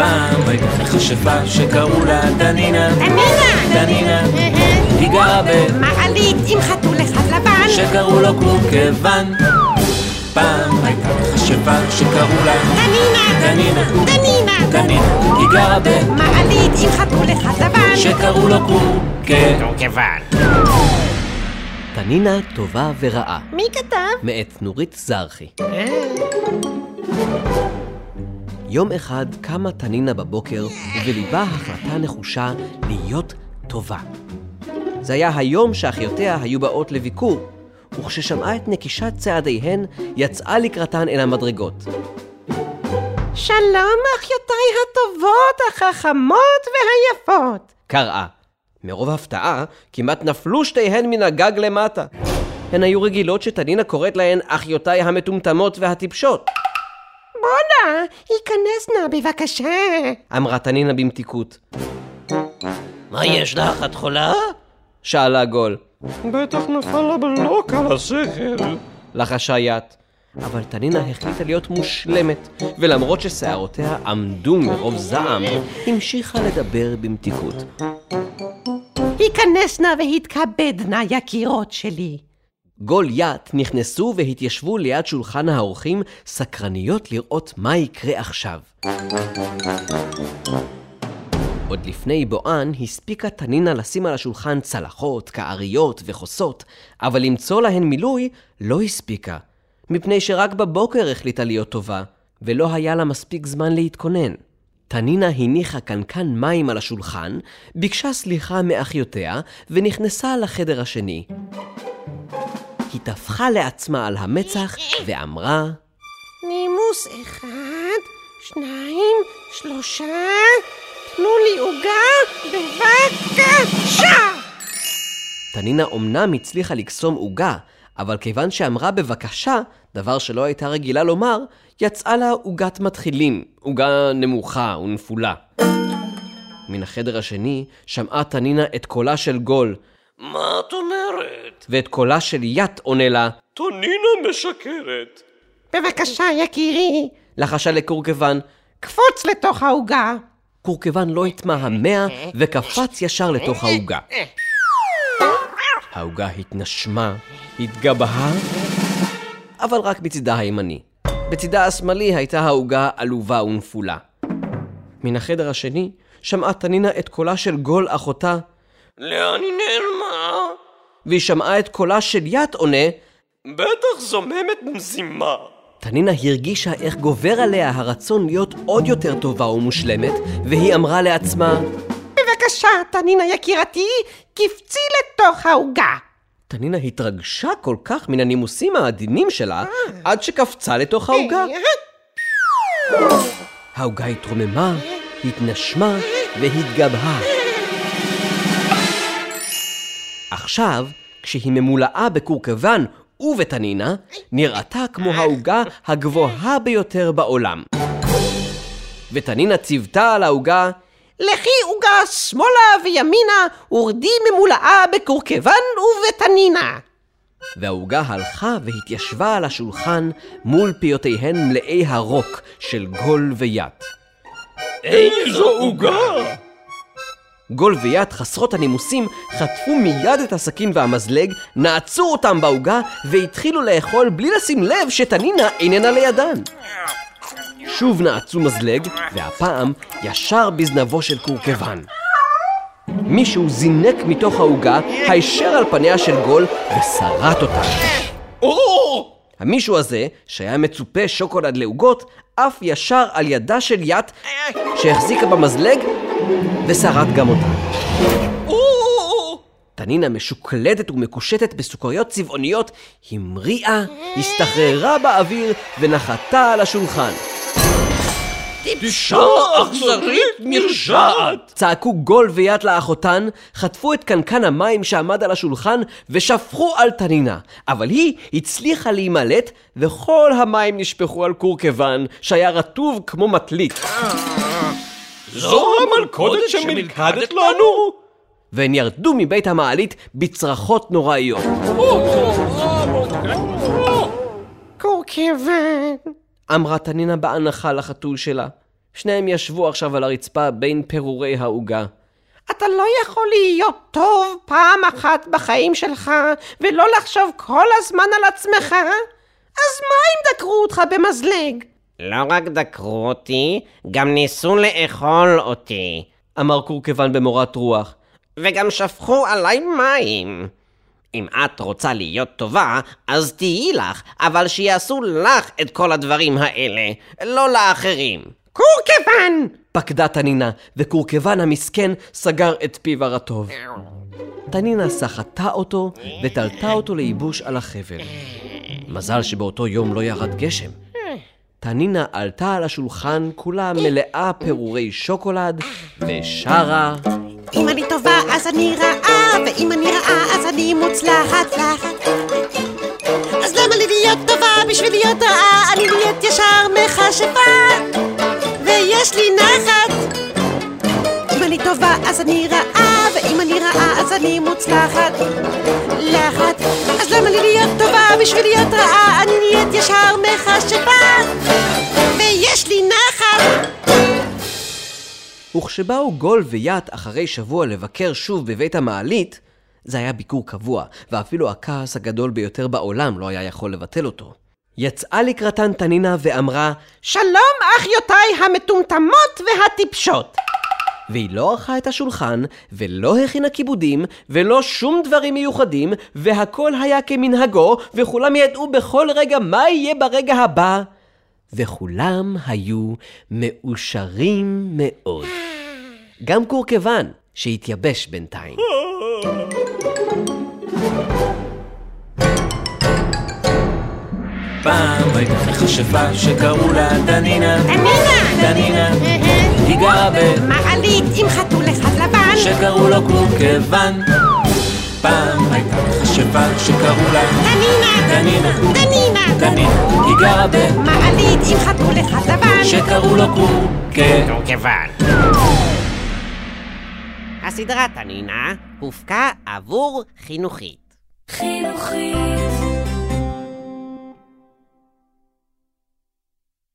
פעם הייתה מכשפה שקראו לה דנינה. דנינה! דנינה. היא גרה מעלית עם חתול אחד לבן. שקראו לו קורקוון. פעם הייתה מכשפה שקראו לה דנינה! דנינה. דנינה! דנינה. היא גרה מעלית עם חתול אחד לבן. שקראו לו קורקוון. תנינה טובה ורעה, מי כתב? מאת נורית זרחי. יום אחד קמה תנינה בבוקר ובליבה החלטה נחושה להיות טובה. זה היה היום שאחיותיה היו באות לביקור, וכששמעה את נקישת צעדיהן, יצאה לקראתן אל המדרגות. שלום אחיותיי הטובות, החכמות והיפות. קראה. מרוב הפתעה, כמעט נפלו שתיהן מן הגג למטה. הן היו רגילות שתנינה קוראת להן אחיותיי המטומטמות והטיפשות. בואנה, היכנס נא בבקשה. אמרה תנינה במתיקות. מה יש לך? את חולה? שאלה גול. בטח נפל לה בלוק על השכל. לחשה ית. אבל תנינה החליטה להיות מושלמת, ולמרות ששערותיה עמדו מרוב זעם, המשיכה לדבר במתיקות. היכנס נא והתכבד נא, יקירות שלי. גול ית נכנסו והתיישבו ליד שולחן האורחים, סקרניות לראות מה יקרה עכשיו. עוד לפני בואן הספיקה תנינה לשים על השולחן צלחות, כעריות וכוסות, אבל למצוא להן מילוי לא הספיקה, מפני שרק בבוקר החליטה להיות טובה, ולא היה לה מספיק זמן להתכונן. תנינה הניחה קנקן מים על השולחן, ביקשה סליחה מאחיותיה, ונכנסה לחדר השני. היא טפחה לעצמה על המצח ואמרה, נימוס אחד, שניים, שלושה, תנו לי עוגה, בבקשה! תנינה אמנם הצליחה לקסום עוגה, אבל כיוון שאמרה בבקשה, דבר שלא הייתה רגילה לומר, יצאה לה עוגת מתחילים, עוגה נמוכה ונפולה. מן החדר השני שמעה תנינה את קולה של גול, מה את אומרת? ואת קולה של ית עונה לה, טונינה משקרת. בבקשה, יקירי, לחשה לקורקוון. קפוץ לתוך העוגה. קורקוון לא התמהמה וקפץ ישר לתוך העוגה. העוגה התנשמה, התגבהה, אבל רק בצידה הימני. בצידה השמאלי הייתה העוגה עלובה ונפולה. מן החדר השני שמעה תנינה את קולה של גול אחותה, לאן היא נעלמה? והיא שמעה את קולה של ית עונה, בטח זוממת מזימה. תנינה הרגישה איך גובר עליה הרצון להיות עוד יותר טובה ומושלמת, והיא אמרה לעצמה, בבקשה, תנינה יקירתי, קפצי לתוך העוגה. תנינה התרגשה כל כך מן הנימוסים העדינים שלה, עד שקפצה לתוך העוגה. העוגה התרוממה, התנשמה והתגבהה. עכשיו, כשהיא ממולאה בקורקוון ובתנינה, נראתה כמו העוגה הגבוהה ביותר בעולם. ותנינה ציוותה על העוגה, לכי עוגה שמאלה וימינה, ורדי ממולאה בקורקוון ובתנינה. והעוגה הלכה והתיישבה על השולחן מול פיותיהן מלאי הרוק של גול וית. איזו עוגה! גול ויד חסרות הנימוסים חטפו מיד את הסכין והמזלג, נעצו אותם בעוגה והתחילו לאכול בלי לשים לב שתנינה איננה לידן. שוב נעצו מזלג, והפעם ישר בזנבו של קורקוון. מישהו זינק מתוך העוגה, הישר על פניה של גול, ושרט אותה. או! המישהו הזה, שהיה מצופה שוקולד לעוגות, עף ישר על ידה של ית, שהחזיקה במזלג, ושרט גם אותה. או! תנינה משוקלדת ומקושטת בסוכריות צבעוניות, המריאה, הסתחררה באוויר ונחתה על השולחן. טיפשה אכזרית מרשעת! צעקו גול ויד לאחותן, חטפו את קנקן המים שעמד על השולחן ושפכו על תנינה. אבל היא הצליחה להימלט, וכל המים נשפכו על קורקוון, שהיה רטוב כמו מטלית. זו המלכודת שמלכדת לנו? והן ירדו מבית המעלית בצרחות נוראיות. קורקוון. אמרה תנינה באנחה לחתול שלה. שניהם ישבו עכשיו על הרצפה בין פירורי העוגה. אתה לא יכול להיות טוב פעם אחת בחיים שלך, ולא לחשוב כל הזמן על עצמך? אז מה אם דקרו אותך במזלג? לא רק דקרו אותי, גם ניסו לאכול אותי. אמר קורקוון במורת רוח. וגם שפכו עליי מים. אם את רוצה להיות טובה, אז תהיי לך, אבל שיעשו לך את כל הדברים האלה, לא לאחרים. קורקוון! פקדה תנינה, וקורקוון המסכן סגר את פיו הרטוב. תנינה סחטה אותו ותלתה אותו לייבוש על החבל. מזל שבאותו יום לא ירד גשם. תנינה עלתה על השולחן כולה מלאה פירורי שוקולד ושרה אם אני טובה אז אני רעה, ואם אני רעה אז אני מוצלחת. אז למה לי להיות טובה בשביל להיות רעה? אני נהיית ישר מכשפה, ויש לי נחת. אם אני טובה אז אני רעה, ואם אני רעה אז אני מוצלחת. לחת. אז למה לי להיות טובה בשביל להיות רעה? אני נהיית ישר מכשפה, ויש לי נחת. וכשבאו גול ויאט אחרי שבוע לבקר שוב בבית המעלית, זה היה ביקור קבוע, ואפילו הכעס הגדול ביותר בעולם לא היה יכול לבטל אותו. יצאה לקראתן תנינה ואמרה, שלום אחיותיי המטומטמות והטיפשות. והיא לא ערכה את השולחן, ולא הכינה כיבודים, ולא שום דברים מיוחדים, והכל היה כמנהגו, וכולם ידעו בכל רגע מה יהיה ברגע הבא, וכולם היו מאושרים מאוד. גם קורקוון, שהתייבש בינתיים. פעם הייתה מכשפה שקראו לה דנינה. דנינה! דנינה. חתול אחד לבן. שקראו לו קורקוון. פעם הייתה מכשפה שקראו לה דנינה! דנינה. דנינה! דנינה. היא גרה מעלית עם חתול אחד לבן. שקראו לו. קורקוון. הסדרה תנינה הופקה עבור חינוכית. חינוכית